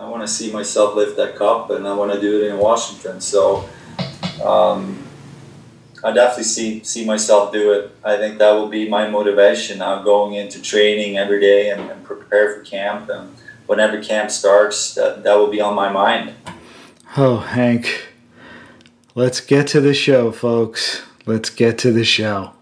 I want to see myself lift that cup, and I want to do it in Washington. So um, I definitely see see myself do it. I think that will be my motivation. I'm going into training every day and, and prepare for camp, and whenever camp starts, that that will be on my mind. Oh, Hank, let's get to the show, folks. Let's get to the show.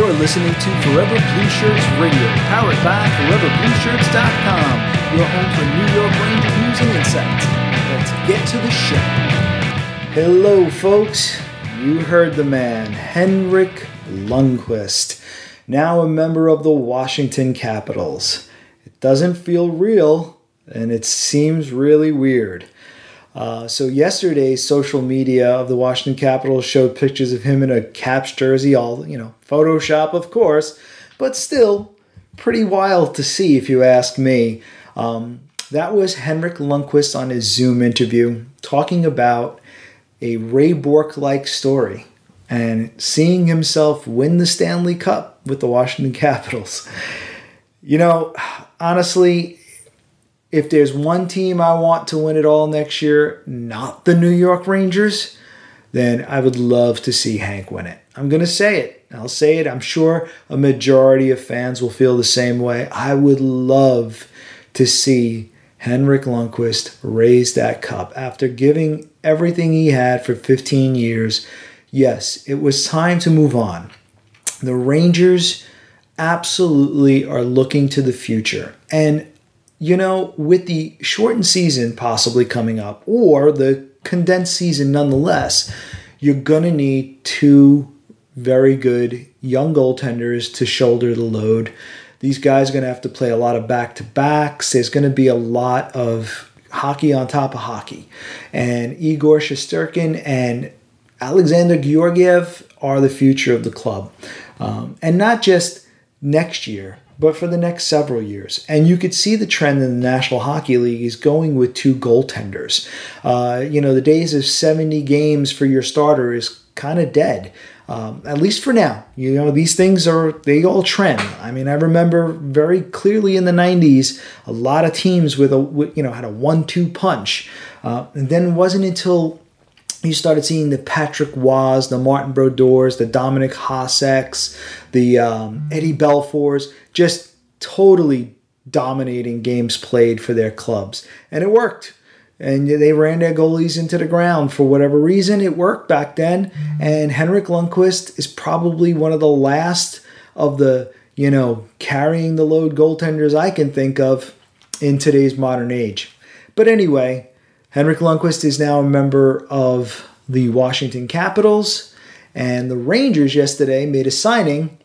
You're listening to Forever Blue Shirts Radio, powered by ForeverBlueShirts.com, your home for New York Ranger news and insights. Let's get to the show. Hello, folks. You heard the man, Henrik Lundqvist, now a member of the Washington Capitals. It doesn't feel real, and it seems really weird. Uh, so yesterday, social media of the Washington Capitals showed pictures of him in a Caps jersey, all you know, Photoshop, of course, but still pretty wild to see, if you ask me. Um, that was Henrik Lundqvist on his Zoom interview talking about a Ray Bourque-like story and seeing himself win the Stanley Cup with the Washington Capitals. You know, honestly, if there's one team I want to win it all next year, not the New York Rangers, then I would love to see Hank win it. I'm going to say it. I'll say it. I'm sure a majority of fans will feel the same way. I would love to see Henrik Lundqvist raise that cup after giving everything he had for 15 years. Yes, it was time to move on. The Rangers absolutely are looking to the future. And you know, with the shortened season possibly coming up, or the condensed season nonetheless, you're going to need two very good young goaltenders to shoulder the load. These guys are going to have to play a lot of back to backs. There's going to be a lot of hockey on top of hockey. And Igor Shesterkin and Alexander Georgiev are the future of the club. Um, and not just next year, but for the next several years. And you could see the trend in the National Hockey League is going with two goaltenders. Uh, you know, the days of 70 games for your starter is kind of dead. Um, at least for now. You know, these things are, they all trend. I mean, I remember very clearly in the 90s, a lot of teams with a, you know, had a one two punch. Uh, and then it wasn't until you started seeing the Patrick Roys, the Martin Brodeurs, the Dominic Haseks, the um, Eddie Belfours, just totally dominating games played for their clubs. And it worked. And they ran their goalies into the ground for whatever reason. It worked back then. And Henrik Lundqvist is probably one of the last of the, you know, carrying the load goaltenders I can think of in today's modern age. But anyway, Henrik Lundqvist is now a member of the Washington Capitals. And the Rangers yesterday made a signing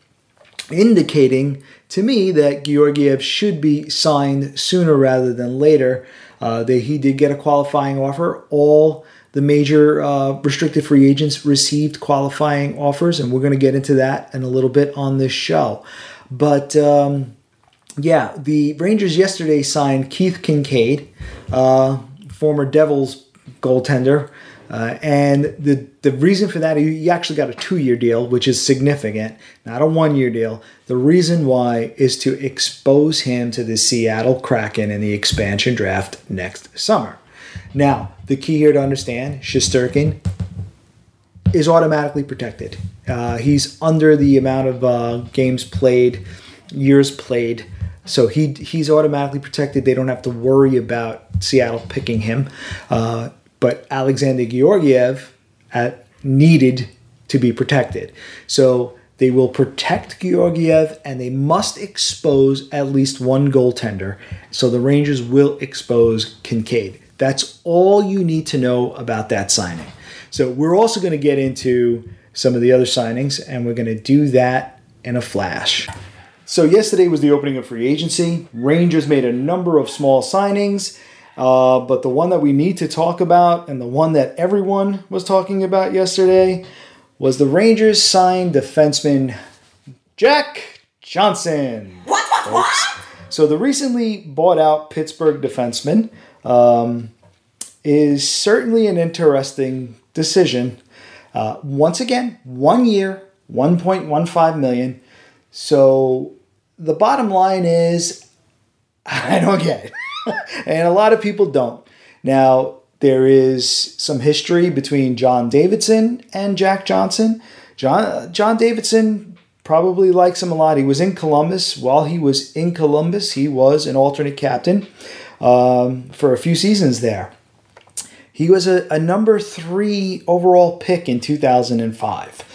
indicating to me that Georgiev should be signed sooner rather than later. Uh, he did get a qualifying offer. All the major uh, restricted free agents received qualifying offers, and we're going to get into that in a little bit on this show. But um, yeah, the Rangers yesterday signed Keith Kincaid. uh, former Devils goaltender. Uh, and the, the reason for that, he actually got a two year deal, which is significant, not a one year deal. The reason why is to expose him to the Seattle Kraken in the expansion draft next summer. Now, the key here to understand Shesterkin is automatically protected. Uh, he's under the amount of uh, games played, years played. So he he's automatically protected. They don't have to worry about Seattle picking him. Uh, but Alexander Georgiev at, needed to be protected. So they will protect Georgiev and they must expose at least one goaltender. So the Rangers will expose Kincaid. That's all you need to know about that signing. So we're also going to get into some of the other signings and we're going to do that in a flash. So yesterday was the opening of free agency. Rangers made a number of small signings. Uh, but the one that we need to talk about, and the one that everyone was talking about yesterday, was the Rangers signed defenseman Jack Johnson. What, what, what? So the recently bought out Pittsburgh defenseman um, is certainly an interesting decision. Uh, once again, one year, 1.15 million. So the bottom line is I don't get it. and a lot of people don't. Now, there is some history between John Davidson and Jack Johnson. John John Davidson probably likes him a lot. He was in Columbus. While he was in Columbus, he was an alternate captain um, for a few seasons there. He was a, a number three overall pick in 2005.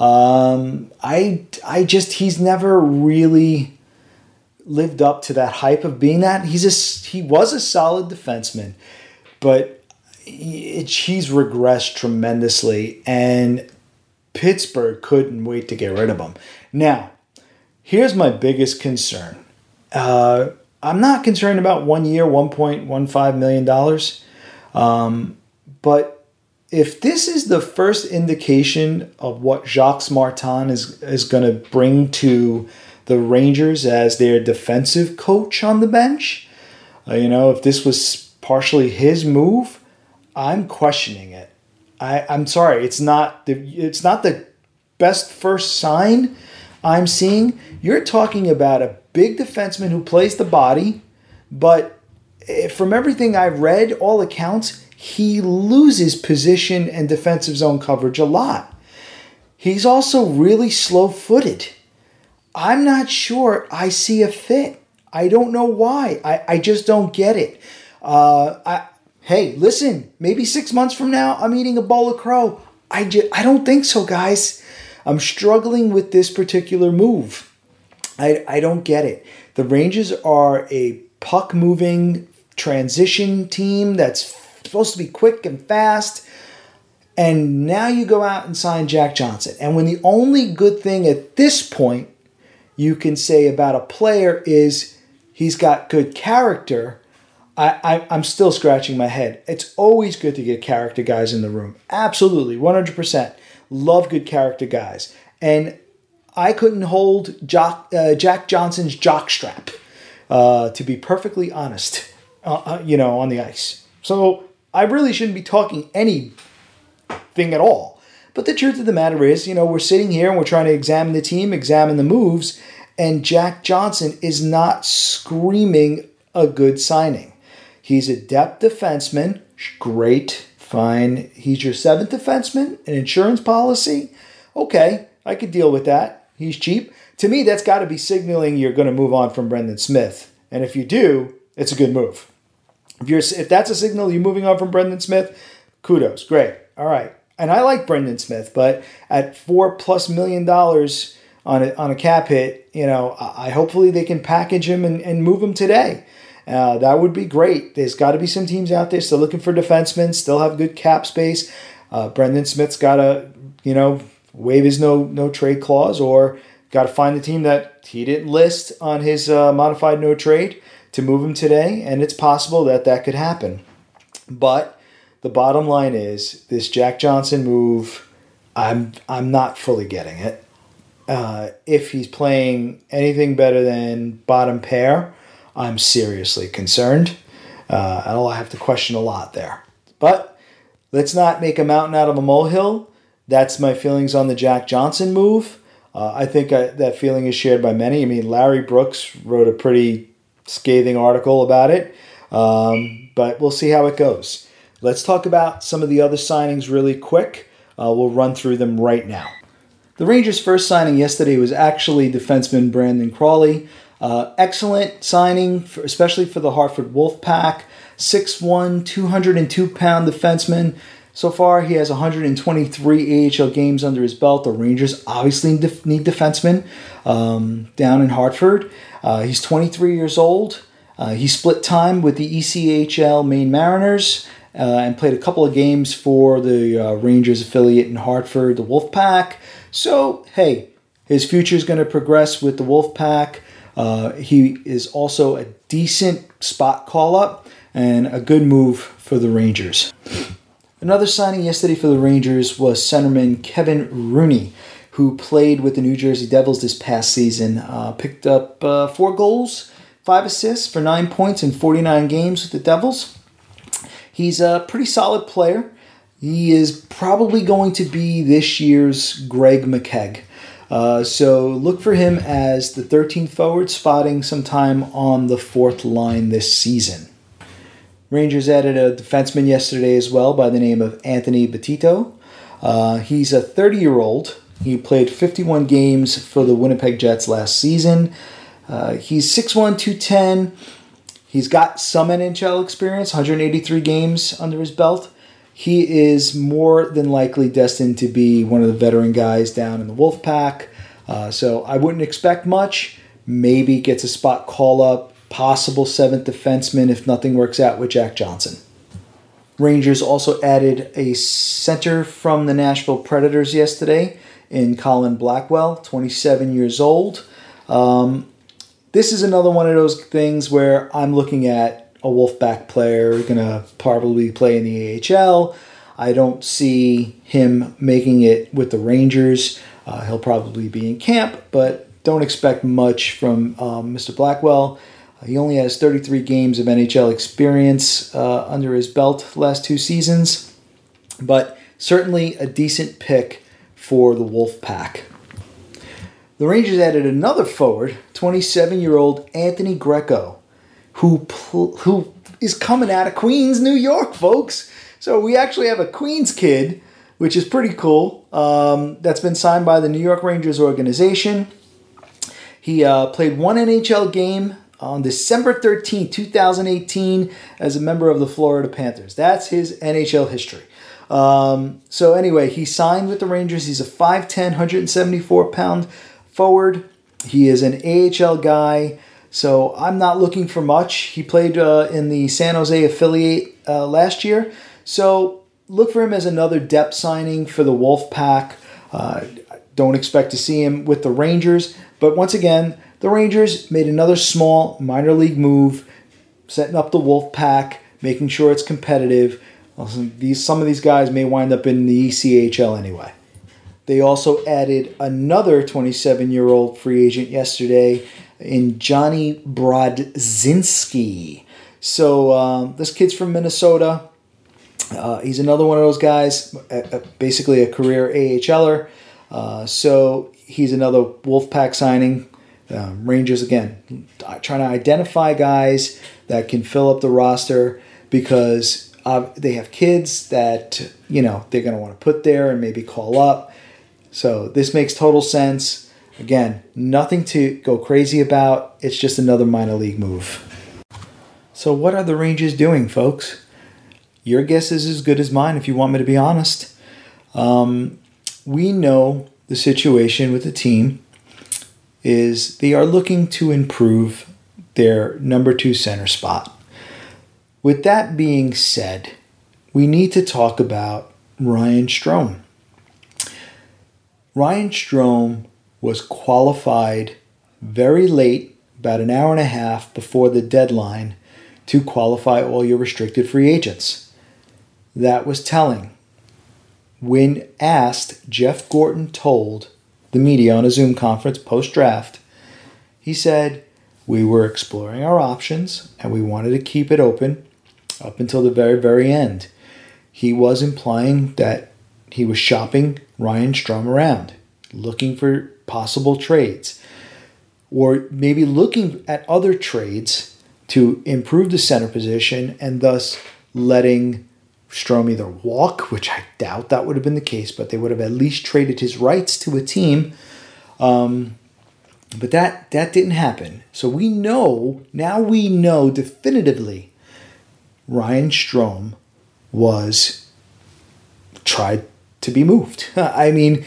Um, I, I just, he's never really lived up to that hype of being that. He's a, he was a solid defenseman, but he, he's regressed tremendously. And Pittsburgh couldn't wait to get rid of him. Now, here's my biggest concern. Uh, I'm not concerned about one year, $1.15 million. Um, but if this is the first indication of what Jacques Martin is, is going to bring to the Rangers as their defensive coach on the bench, uh, you know, if this was partially his move, I'm questioning it. I, I'm sorry, it's not the it's not the best first sign I'm seeing. You're talking about a big defenseman who plays the body, but eh, from everything I've read, all accounts, he loses position and defensive zone coverage a lot. He's also really slow footed. I'm not sure I see a fit. I don't know why. I, I just don't get it. Uh, I, hey, listen, maybe six months from now, I'm eating a bowl of crow. I, just, I don't think so, guys. I'm struggling with this particular move. I, I don't get it. The Rangers are a puck moving transition team that's supposed to be quick and fast. And now you go out and sign Jack Johnson. And when the only good thing at this point you can say about a player is he's got good character, I, I, am still scratching my head. It's always good to get character guys in the room. Absolutely, 100%. Love good character guys. And I couldn't hold Jock, uh, Jack Johnson's jockstrap, uh, to be perfectly honest, uh, uh, you know, on the ice. So I really shouldn't be talking anything at all. But the truth of the matter is, you know, we're sitting here and we're trying to examine the team, examine the moves, and Jack Johnson is not screaming a good signing. He's a depth defenseman. Great, fine. He's your seventh defenseman, an insurance policy. Okay, I could deal with that. He's cheap. To me, that's got to be signaling you're going to move on from Brendan Smith. And if you do, it's a good move. If you're if that's a signal you're moving on from Brendan Smith, kudos, great. All right. And I like Brendan Smith, but at four plus million dollars on a, on a cap hit, you know, I hopefully they can package him and, and move him today. Uh, that would be great. There's got to be some teams out there still looking for defensemen, still have good cap space. Uh, Brendan Smith's got to, you know, waive his no no trade clause, or got to find the team that he didn't list on his uh, modified no trade to move him today, and it's possible that that could happen. But the bottom line is this Jack Johnson move. I'm I'm not fully getting it. Uh, if he's playing anything better than bottom pair, I'm seriously concerned. Uh, I'll have to question a lot there. But let's not make a mountain out of a molehill. That's my feelings on the Jack Johnson move. Uh, I think I, that feeling is shared by many. I mean, Larry Brooks wrote a pretty scathing article about it, um, but we'll see how it goes. Let's talk about some of the other signings really quick. Uh, we'll run through them right now. The Rangers' first signing yesterday was actually defenseman Brandon Crawley. Uh, excellent signing, for, especially for the Hartford Wolfpack. 6'1, 202 pound defenseman. So far, he has 123 AHL games under his belt. The Rangers obviously need defensemen um, down in Hartford. Uh, he's 23 years old. Uh, he split time with the ECHL Maine Mariners uh, and played a couple of games for the uh, Rangers affiliate in Hartford, the Wolfpack. So, hey, his future is going to progress with the Wolfpack. Uh, he is also a decent spot call up and a good move for the Rangers. Another signing yesterday for the Rangers was centerman Kevin Rooney, who played with the New Jersey Devils this past season. Uh, picked up uh, four goals, five assists for nine points in 49 games with the Devils. He's a pretty solid player. He is probably going to be this year's Greg McKegg. Uh, so look for him as the 13th forward, spotting sometime on the fourth line this season. Rangers added a defenseman yesterday as well by the name of Anthony Bitetto. Uh, he's a 30 year old. He played 51 games for the Winnipeg Jets last season. Uh, he's 6'1, 210. He's got some NHL experience, 183 games under his belt. He is more than likely destined to be one of the veteran guys down in the Wolf Pack. Uh, so I wouldn't expect much. Maybe gets a spot call up, possible seventh defenseman if nothing works out with Jack Johnson. Rangers also added a center from the Nashville Predators yesterday in Colin Blackwell, 27 years old. Um, this is another one of those things where I'm looking at a Wolfpack player going to probably play in the AHL. I don't see him making it with the Rangers. Uh, he'll probably be in camp, but don't expect much from um, Mr. Blackwell. He only has 33 games of NHL experience uh, under his belt last two seasons, but certainly a decent pick for the Wolf Pack. The Rangers added another forward, 27 year old Anthony Greco, who, pl- who is coming out of Queens, New York, folks. So we actually have a Queens kid, which is pretty cool. Um, that's been signed by the New York Rangers organization. He uh, played one NHL game on December 13, 2018, as a member of the Florida Panthers. That's his NHL history. Um, so, anyway, he signed with the Rangers. He's a 5'10, 174 pound forward. He is an AHL guy, so I'm not looking for much. He played uh, in the San Jose affiliate uh, last year, so look for him as another depth signing for the Wolf Pack. Uh, don't expect to see him with the Rangers, but once again, the Rangers made another small minor league move, setting up the Wolf Pack, making sure it's competitive. These some of these guys may wind up in the ECHL anyway. They also added another 27 year old free agent yesterday in Johnny Brodzinski. So um, this kid's from Minnesota. Uh, he's another one of those guys, basically a career AHLer. Uh, so he's another Wolfpack signing. Um, Rangers again trying to identify guys that can fill up the roster because uh, they have kids that you know they're going to want to put there and maybe call up. So this makes total sense. Again, nothing to go crazy about. It's just another minor league move. So, what are the Rangers doing, folks? Your guess is as good as mine, if you want me to be honest. Um, we know the situation with the team is they are looking to improve their number two center spot. With that being said, we need to talk about Ryan Strome. Ryan Strome was qualified very late, about an hour and a half before the deadline, to qualify all your restricted free agents. That was telling. When asked, Jeff Gorton told the media on a Zoom conference post draft, he said, We were exploring our options and we wanted to keep it open up until the very, very end. He was implying that he was shopping Ryan Strome around, looking for possible trades, or maybe looking at other trades to improve the center position and thus letting Strome either walk, which I doubt that would have been the case, but they would have at least traded his rights to a team. Um, but that that didn't happen. So we know now we know definitively Ryan Strome was tried to be moved. I mean,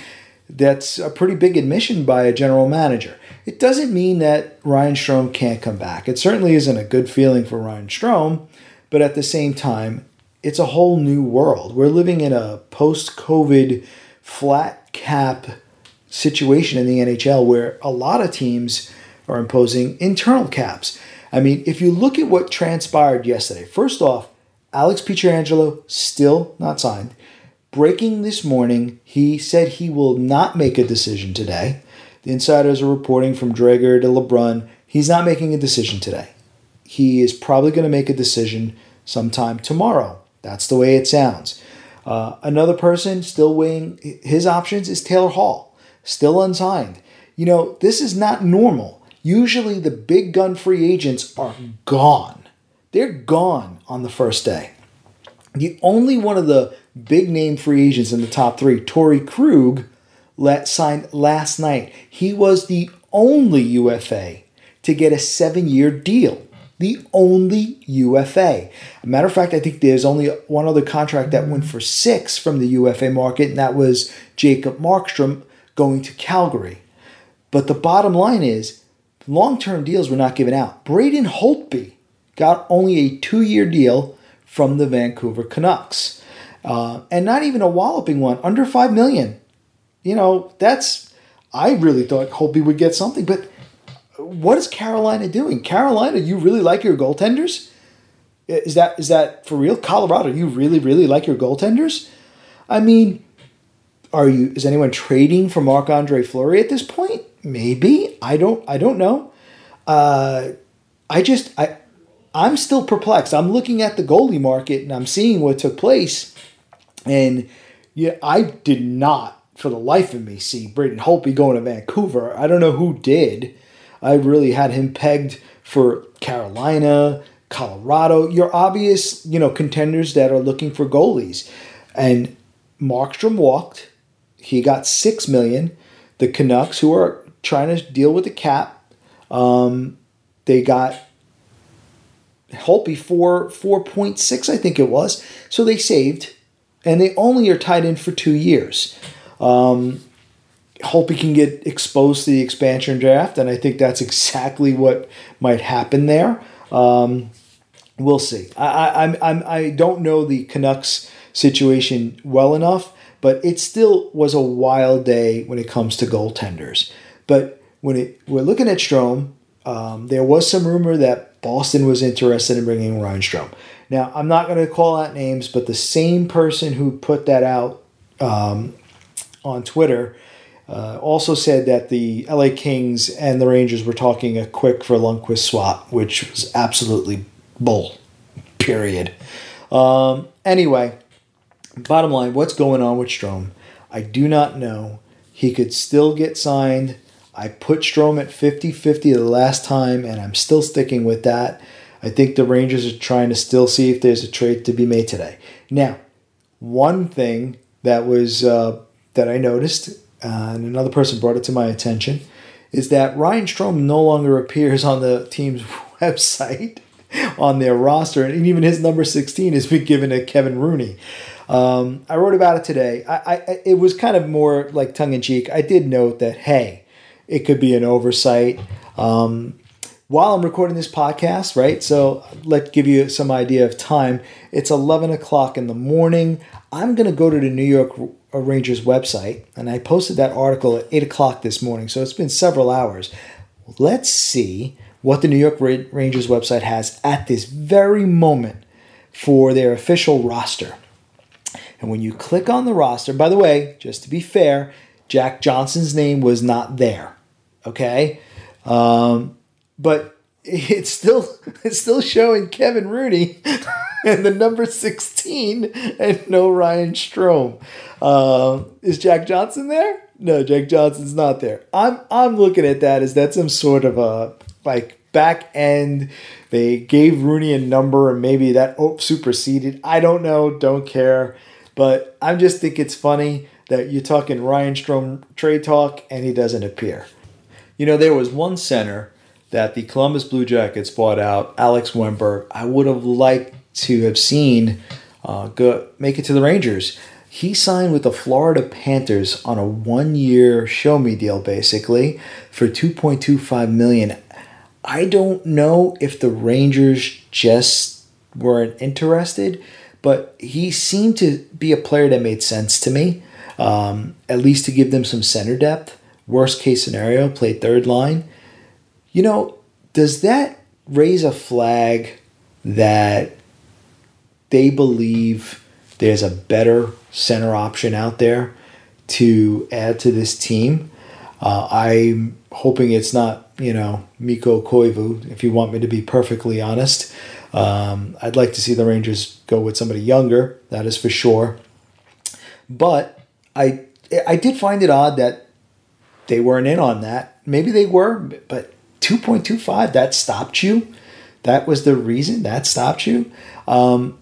that's a pretty big admission by a general manager. It doesn't mean that Ryan Strome can't come back. It certainly isn't a good feeling for Ryan Strome, but at the same time, it's a whole new world. We're living in a post COVID flat cap situation in the NHL where a lot of teams are imposing internal caps. I mean, if you look at what transpired yesterday, first off, Alex Pietrangelo still not signed. Breaking this morning, he said he will not make a decision today. The insiders are reporting from Dreger to LeBrun. He's not making a decision today. He is probably going to make a decision sometime tomorrow. That's the way it sounds. Uh, another person still weighing his options is Taylor Hall. still unsigned. You know, this is not normal. Usually the big gun free agents are gone. They're gone on the first day. The only one of the big name free agents in the top three, Torey Krug, let, signed last night. He was the only UFA to get a seven year deal. The only UFA. A matter of fact, I think there's only one other contract that went for six from the UFA market, and that was Jacob Markstrom going to Calgary. But the bottom line is, long term deals were not given out. Braden Holtby got only a two year deal from the Vancouver Canucks. Uh, and not even a walloping one, under five million. You know, that's I really thought Holtby would get something, but what is Carolina doing? Carolina, you really like your goaltenders? Is that is that for real? Colorado, you really really like your goaltenders? I mean, are you is anyone trading for Marc Andre Fleury at this point? Maybe I don't I don't know. Uh, I just I I'm still perplexed. I'm looking at the goalie market and I'm seeing what took place, and yeah, I did not for the life of me see Braden Holtby going to Vancouver. I don't know who did. I really had him pegged for Carolina, Colorado, your obvious, you know, contenders that are looking for goalies. And Markstrom walked. He got six million. The Canucks, who are trying to deal with the cap, um, they got Holtby for four point six, I think it was. So they saved, and they only are tied in for two years. Um, hope he can get exposed to the expansion draft, and I think that's exactly what might happen there. Um, we'll see. I, I, I'm, I don't know the Canucks situation well enough, but it still was a wild day when it comes to goaltenders. But when it, we're looking at Strome, um, there was some rumor that Boston was interested in bringing Ryan Strome. Now, I'm not going to call out names, but the same person who put that out um, on Twitter uh, also said that the LA Kings and the Rangers were talking a quick for Lundqvist swap, which was absolutely bull. Period. Um, anyway, bottom line, what's going on with Strome? I do not know. He could still get signed. I put Strome at 50 50 the last time, and I'm still sticking with that. I think the Rangers are trying to still see if there's a trade to be made today. Now, one thing that was uh, that I noticed and another person brought it to my attention, is that Ryan Strome no longer appears on the team's website on their roster, and even his number 16 has been given to Kevin Rooney. Um, I wrote about it today. I, I, it was kind of more like tongue in cheek. I did note that, hey, it could be an oversight. Um, while I'm recording this podcast, right? So let's give you some idea of time. It's 11 o'clock in the morning. I'm going to go to the New York Rangers website, and I posted that article at 8 o'clock this morning, so it's been several hours. Let's see what the New York Rangers website has at this very moment for their official roster. And when you click on the roster, by the way, just to be fair, Jack Johnson's name was not there. Okay? Um, but it's still it's still showing Kevin Rooney and the number 16 and no Ryan Strome. Uh, is Jack Johnson there? No, Jack Johnson's not there. I'm I'm looking at that. As that's some sort of a like back end. They gave Rooney a number and maybe that oh, superseded. I don't know, don't care. But I just think it's funny that you're talking Ryan Strome trade talk and he doesn't appear. You know, there was one center that the Columbus Blue Jackets bought out, Alex Wennberg. I would have liked to have seen uh, go make it to the Rangers. He signed with the Florida Panthers on a one-year show me deal, basically for 2.25 million. I don't know if the Rangers just weren't interested, but he seemed to be a player that made sense to me. Um, at least to give them some center depth. Worst case scenario, play third line. You know, does that raise a flag that they believe there's a better center option out there to add to this team? Uh, I'm hoping it's not, you know, Mikko Koivu, if you want me to be perfectly honest. Um, I'd like to see the Rangers go with somebody younger, that is for sure. But I I did find it odd that they weren't in on that. Maybe they were, but 2.25 that stopped you. That was the reason that stopped you. Um,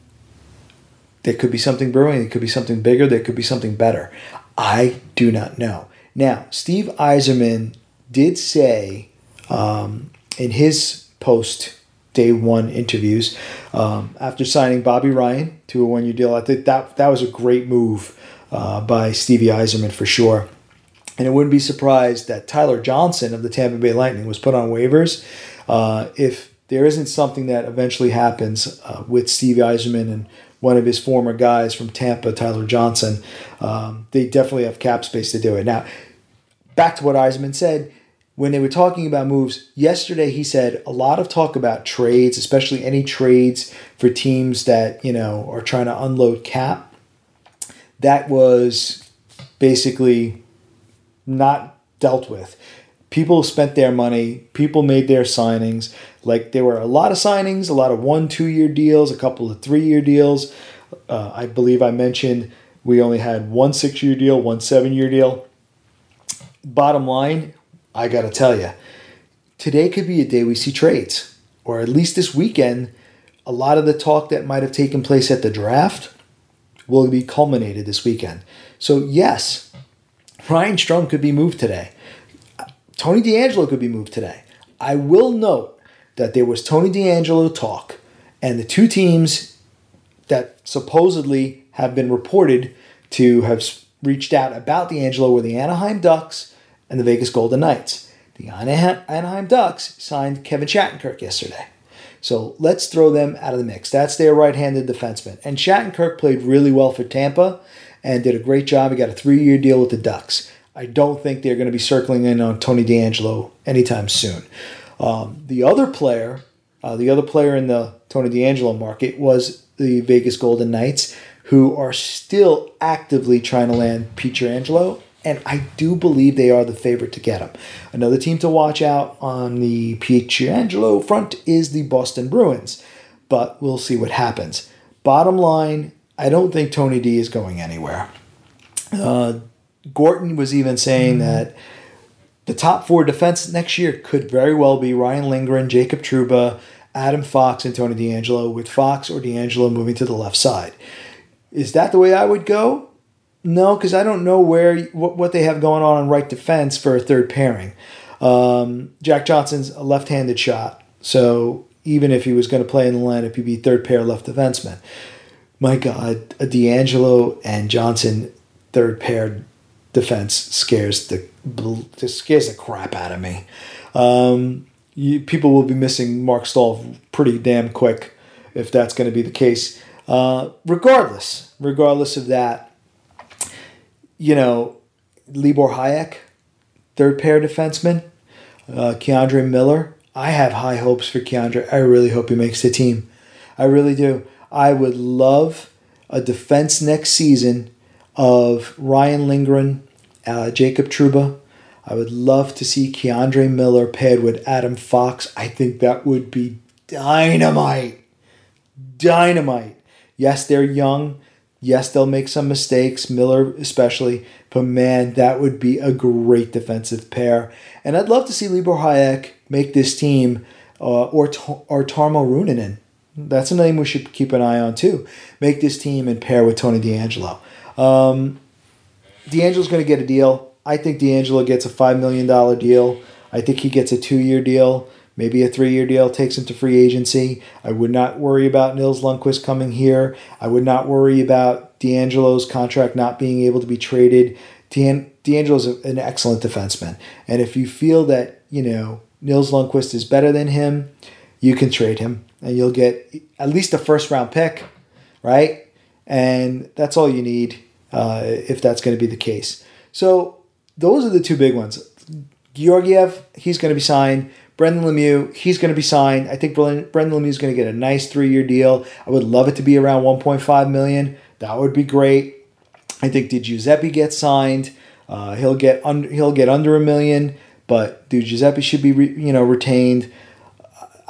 there could be something brewing. There could be something bigger. There could be something better. I do not know. Now, Steve Yzerman did say um, in his post day one interviews um, after signing Bobby Ryan to a one year deal. I think that that was a great move uh, by Stevie Yzerman for sure. And it wouldn't be surprised that Tyler Johnson of the Tampa Bay Lightning was put on waivers. Uh, if there isn't something that eventually happens uh, with Steve Yzerman and one of his former guys from Tampa, Tyler Johnson, um, they definitely have cap space to do it. Now, back to what Yzerman said when they were talking about moves yesterday he said a lot of talk about trades especially any trades for teams that you know are trying to unload cap that was basically not dealt with. People spent their money people made their signings. Like there were a lot of signings a lot of one two year deals a couple of three year deals. Uh, i believe i mentioned we only had one six year deal one seven year deal. Bottom line I got to tell you, today could be a day we see trades, or at least this weekend, a lot of the talk that might have taken place at the draft will be culminated this weekend. So, yes, Ryan Strome could be moved today. Tony DeAngelo could be moved today. I will note that there was Tony DeAngelo talk, and the two teams that supposedly have been reported to have reached out about DeAngelo were the Anaheim Ducks and the Vegas Golden Knights. The Anaheim Ducks signed Kevin Shattenkirk yesterday. So let's throw them out of the mix. That's their right handed defenseman. And Shattenkirk played really well for Tampa and did a great job. He got a three year deal with the Ducks. I don't think they're going to be circling in on Tony DeAngelo anytime soon. Um, the other player, uh, the other player in the Tony DeAngelo market was the Vegas Golden Knights, who are still actively trying to land Pietrangelo and I do believe they are the favorite to get him. Another team to watch out on the Pietrangelo front is the Boston Bruins, but we'll see what happens. Bottom line, I don't think Tony D is going anywhere. Uh, Gorton was even saying mm-hmm. that the top four defense next year could very well be Ryan Lindgren, Jacob Trouba, Adam Fox, and Tony DeAngelo, with Fox or DeAngelo moving to the left side. Is that the way I would go? No, because I don't know where what, what they have going on in right defense for a third pairing. Um, Jack Johnson's a left-handed shot, so even if he was going to play in the lineup, he'd be third pair left defenseman. My God, a DeAngelo and Johnson third pair defense scares the scares the crap out of me. Um, you, people will be missing Mark Staal pretty damn quick if that's going to be the case. Uh, regardless, regardless of that, you know, Libor Hajek, third pair defenseman, uh, K'Andre Miller. I have high hopes for K'Andre. I really hope he makes the team. I really do. I would love a defense next season of Ryan Lindgren, uh, Jacob Trouba. I would love to see K'Andre Miller paired with Adam Fox. I think that would be dynamite. Dynamite. Yes, they're young. Yes, they'll make some mistakes, Miller especially, but man, that would be a great defensive pair. And I'd love to see Libor Hajek make this team, uh, or or Tarmo Reunanen. That's a name we should keep an eye on too. Make this team and pair with Tony DeAngelo. Um, DeAngelo's going to get a deal. I think DeAngelo gets a $5 million deal. I think he gets a two year deal maybe a three year deal takes him to free agency. I would not worry about Nils Lundkvist coming here. I would not worry about DeAngelo's contract not being able to be traded. Dan, DeAngelo's an excellent defenseman. And if you feel that, you know, Nils Lundkvist is better than him, you can trade him and you'll get at least a first round pick, right? And that's all you need uh, if that's going to be the case. So those are the two big ones. Georgiev, he's going to be signed. Brendan Lemieux, he's going to be signed. I think Brendan Lemieux is going to get a nice three-year deal. I would love it to be around 1.5 million. That would be great. I think Di Giuseppe gets signed. Uh, he'll get under he'll get under a million, but Di Giuseppe should be re, you know retained.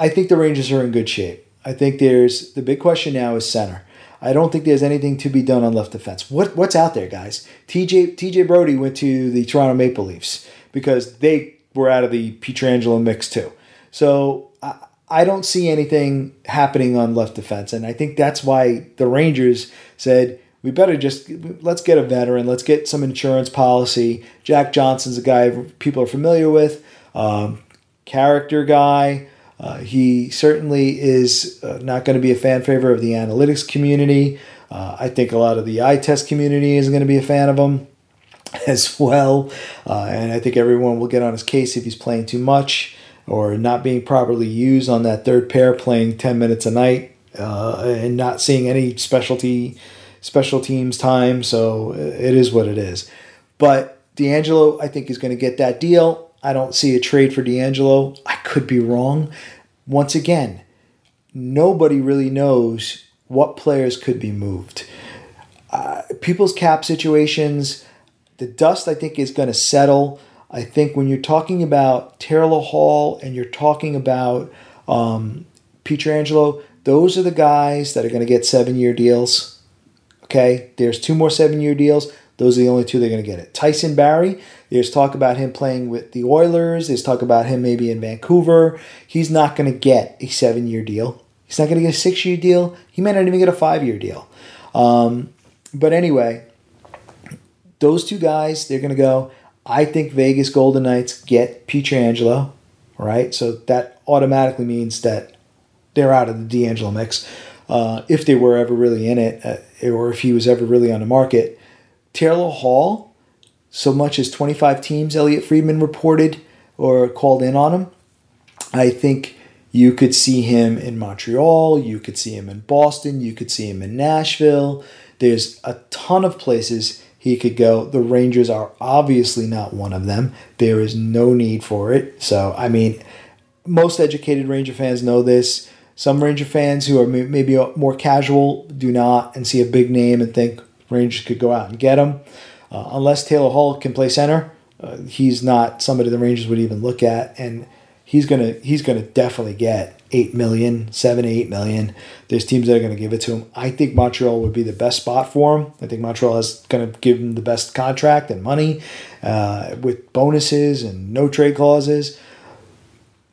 I think the Rangers are in good shape. I think there's the big question now is center. I don't think there's anything to be done on left defense. What what's out there, guys? TJ TJ Brodie went to the Toronto Maple Leafs. because they were out of the Pietrangelo mix too. So I, I don't see anything happening on left defense, and I think that's why the Rangers said we better just let's get a veteran, let's get some insurance policy. Jack Johnson's a guy people are familiar with, um, character guy. Uh, he certainly is uh, not going to be a fan favorite of the analytics community. Uh, I think a lot of the eye test community is going to be a fan of him as well. Uh, and I think everyone will get on his case if he's playing too much or not being properly used on that third pair, playing 10 minutes a night uh, and not seeing any specialty special teams time. So it is what it is. But DeAngelo, I think, is going to get that deal. I don't see a trade for DeAngelo. Could be wrong. Once again, nobody really knows what players could be moved. Uh, people's cap situations, the dust I think is going to settle. I think when you're talking about Terrell Hall and you're talking about um, Pietrangelo, those are the guys that are going to get seven year deals. Okay, there's two more seven year deals. Those are the only two they're going to get it. Tyson Barrie, there's talk about him playing with the Oilers. There's talk about him maybe in Vancouver. He's not going to get a seven year deal. He's not going to get a six year deal. He may not even get a five year deal. Um, but anyway, those two guys, they're going to go. I think Vegas Golden Knights get Pietrangelo, right? So that automatically means that they're out of the DeAngelo mix. Uh, if they were ever really in it, uh, or if he was ever really on the market. Taylor Hall, so much as 25 teams, Elliotte Friedman reported or called in on him. I think you could see him in Montreal, you could see him in Boston, you could see him in Nashville. There's a ton of places he could go. The Rangers are obviously not one of them. There is no need for it. So, I mean, most educated Ranger fans know this. Some Ranger fans who are maybe more casual do not and see a big name and think Rangers could go out and get him. Uh, unless Taylor Hall can play center, uh, he's not somebody the Rangers would even look at, and he's gonna he's gonna definitely get eight million, seven, eight million. There's teams that are gonna give it to him. I think Montreal would be the best spot for him. I think Montreal is gonna give him the best contract and money, uh, with bonuses and no trade clauses.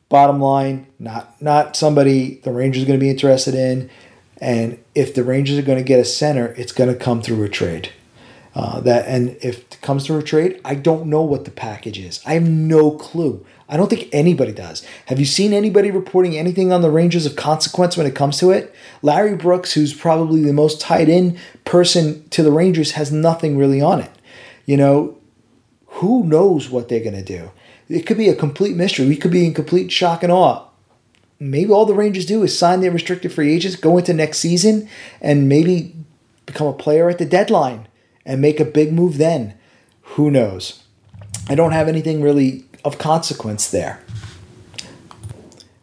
Bottom line, not not somebody the Rangers are to be interested in. And if the Rangers are going to get a center, it's going to come through a trade. Uh, that and if it comes through a trade, I don't know what the package is. I have no clue. I don't think anybody does. Have you seen anybody reporting anything on the Rangers of consequence when it comes to it? Larry Brooks, who's probably the most tied in person to the Rangers, has nothing really on it. You know, who knows what they're going to do? It could be a complete mystery. We could be in complete shock and awe maybe all the Rangers do is sign their restricted free agents, go into next season, and maybe become a player at the deadline and make a big move then. Who knows? I don't have anything really of consequence there.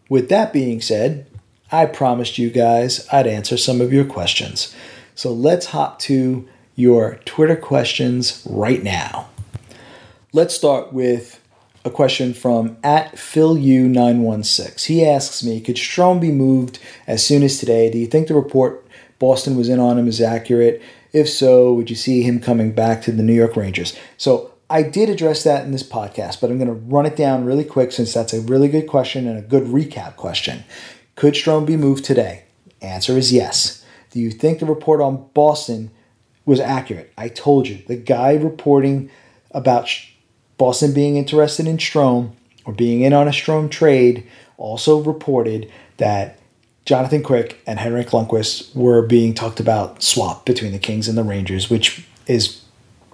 With that being said, I promised you guys I'd answer some of your questions. So let's hop to your Twitter questions right now. Let's start with a question from at PhilU916. He asks me, could Strome be moved as soon as today? Do you think the report Boston was in on him is accurate? If so, would you see him coming back to the New York Rangers? So I did address that in this podcast, but I'm going to run it down really quick since that's a really good question and a good recap question. Could Strome be moved today? Answer is yes. Do you think the report on Boston was accurate? I told you. The guy reporting about Boston being interested in Strome or being in on a Strome trade also reported that Jonathan Quick and Henrik Lundqvist were being talked about swap between the Kings and the Rangers, which is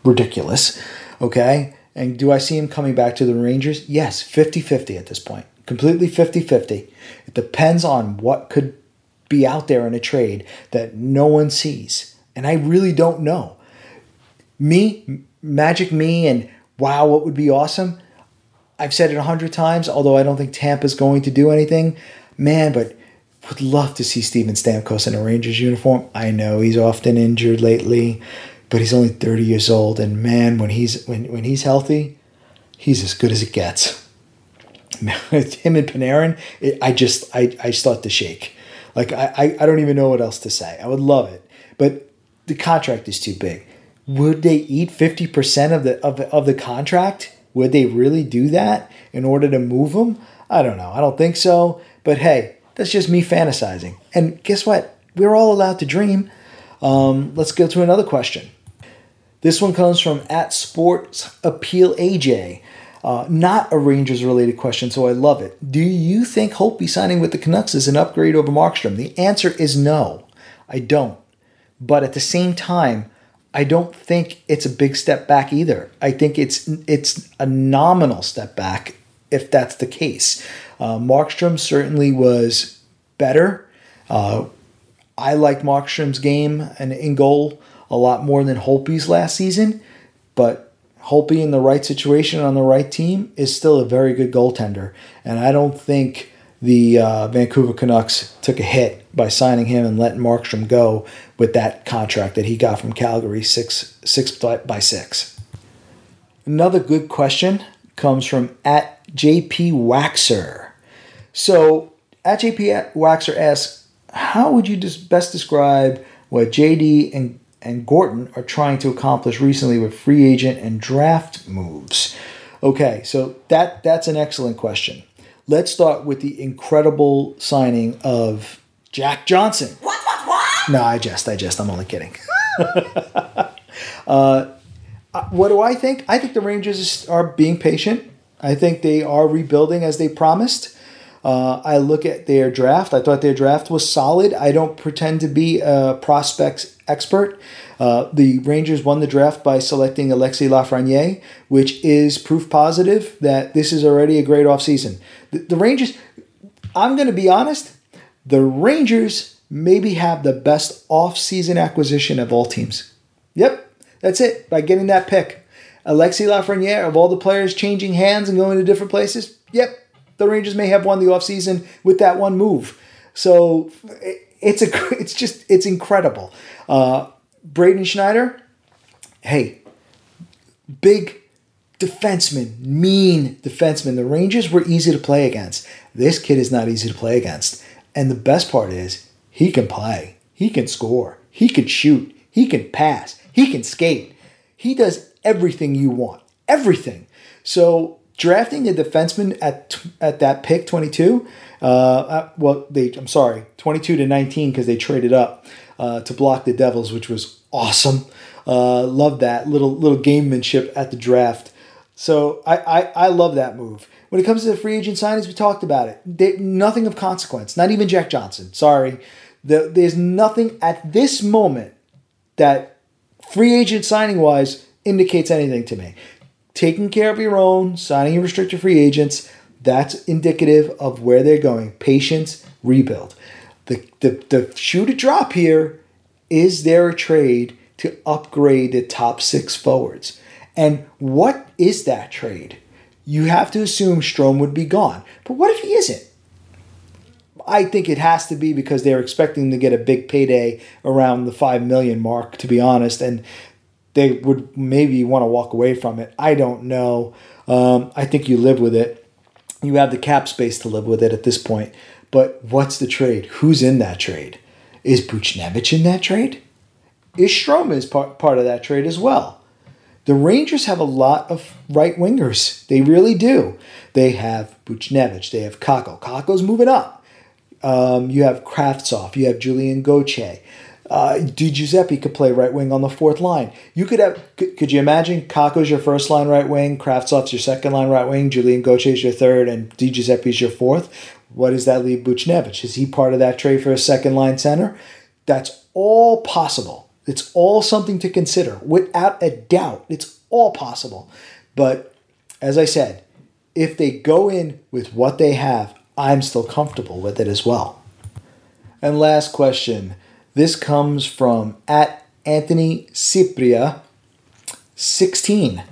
ridiculous. Okay. And do I see him coming back to the Rangers? Yes, 50 50 at this point. Completely 50 50. It depends on what could be out there in a trade that no one sees. And I really don't know. Me, Magic Me, and wow, what would be awesome? I've said it a hundred times, although I don't think Tampa's going to do anything. Man, but would love to see Steven Stamkos in a Rangers uniform. I know he's often injured lately, but he's only 30 years old, and man, when he's when when he's healthy, he's as good as it gets. Him and Panarin, it, I just I, I start to shake. Like I, I don't even know what else to say. I would love it, but the contract is too big would they eat 50% of the of, of the contract Would they really do that in order to move him? I don't know. I don't think so. But hey, that's just me fantasizing. And guess what? We're all allowed to dream. Um, let's go to another question. This one comes from at Sports Appeal AJ. Uh, not a Rangers related question, so I love it. Do you think Holtby signing with the Canucks is an upgrade over Markstrom? The answer is no. I don't. But at the same time, I don't think it's a big step back either. I think it's it's a nominal step back if that's the case. Uh, Markstrom certainly was better. Uh, I liked Markstrom's game and in goal a lot more than Holtby's last season, but Holtby in the right situation on the right team is still a very good goaltender. And I don't think the uh, Vancouver Canucks took a hit by signing him and letting Markstrom go with that contract that he got from Calgary, six six by six. Another good question comes from at JP Waxer. So at JP Waxer asks, how would you best describe what JD and and Gorton are trying to accomplish recently with free agent and draft moves? Okay, so that that's an excellent question. Let's start with the incredible signing of Jack Johnson. No, I jest, I jest. I'm only kidding. uh, what do I think? I think the Rangers are being patient. I think they are rebuilding as they promised. Uh, I look at their draft. I thought their draft was solid. I don't pretend to be a prospects expert. Uh, the Rangers won the draft by selecting Alexis Lafreniere, which is proof positive that this is already a great offseason. The, the Rangers, I'm going to be honest, the Rangers maybe have the best offseason acquisition of all teams. Yep, that's it, by getting that pick. Alexis Lafreniere, of all the players changing hands and going to different places, yep, the Rangers may have won the offseason with that one move. So it's a it's just it's incredible. Uh, Braden Schneider, hey, big defenseman, mean defenseman. The Rangers were easy to play against. This kid is not easy to play against. And the best part is he can play. He can score. He can shoot. He can pass. He can skate. He does everything you want. Everything. So drafting a defenseman at at that pick 22 uh, uh, well they i'm sorry 22 to 19 because they traded up uh, to block the devils which was awesome uh, love that little little gamemanship at the draft so I, I i love that move when it comes to the free agent signings we talked about it they, nothing of consequence not even jack johnson sorry the, there's nothing at this moment that free agent signing wise indicates anything to me taking care of your own, signing your restricted free agents, that's indicative of where they're going. Patience, rebuild. The, the, the shoe to drop here is there a trade to upgrade the top six forwards? And what is that trade? You have to assume Strome would be gone. But what if he isn't? I think it has to be because they're expecting to get a big payday around the 5 million mark, to be honest. And they would maybe want to walk away from it. I don't know. Um, I think you live with it. You have the cap space to live with it at this point. But what's the trade? Who's in that trade? Is Buchnevich in that trade? Is Strome is part, part of that trade as well? The Rangers have a lot of right wingers. They really do. They have Buchnevich. They have Kakko. Kakko's moving up. Um, you have Kravtsov. You have Julien Gauthier. Uh, Di Giuseppe could play right wing on the fourth line. You could have, could, could you imagine Kakko's your first line right wing, Kravtsov's your second line right wing, Julien Gauthier's your third, and Di Giuseppe's your fourth. What does that leave Buchnevich? Is he part of that trade for a second line center? That's all possible. It's all something to consider. Without a doubt, it's all possible. But as I said, if they go in with what they have, I'm still comfortable with it as well. And last question this comes from at Anthony Cipria 16.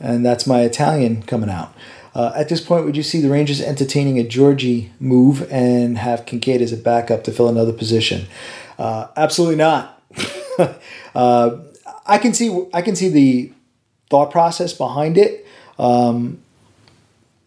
And that's my Italian coming out. Uh, at this point, would you see the Rangers entertaining a Georgiev move and have Kinkaid as a backup to fill another position? Uh, absolutely not. uh, I can see I can see the thought process behind it. Um,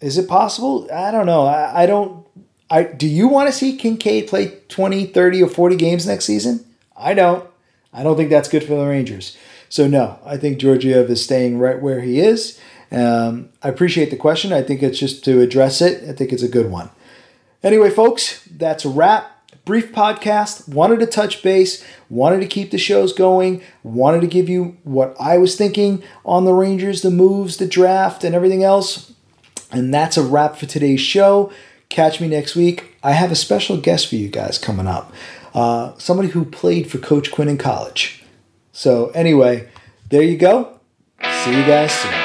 is it possible? I don't know. I, I don't I, do you want to see Kinkaid play 20, 30, or 40 games next season? I don't. I don't think that's good for the Rangers. So, no, I think Georgiev is staying right where he is. Um, I appreciate the question. I think it's just to address it. I think it's a good one. Anyway, folks, that's a wrap. Brief podcast. Wanted to touch base. Wanted to keep the shows going. Wanted to give you what I was thinking on the Rangers, the moves, the draft, and everything else. And that's a wrap for today's show. Catch me next week. I have a special guest for you guys coming up. Uh, somebody who played for Coach Quinn in college. So, anyway, there you go. See you guys soon.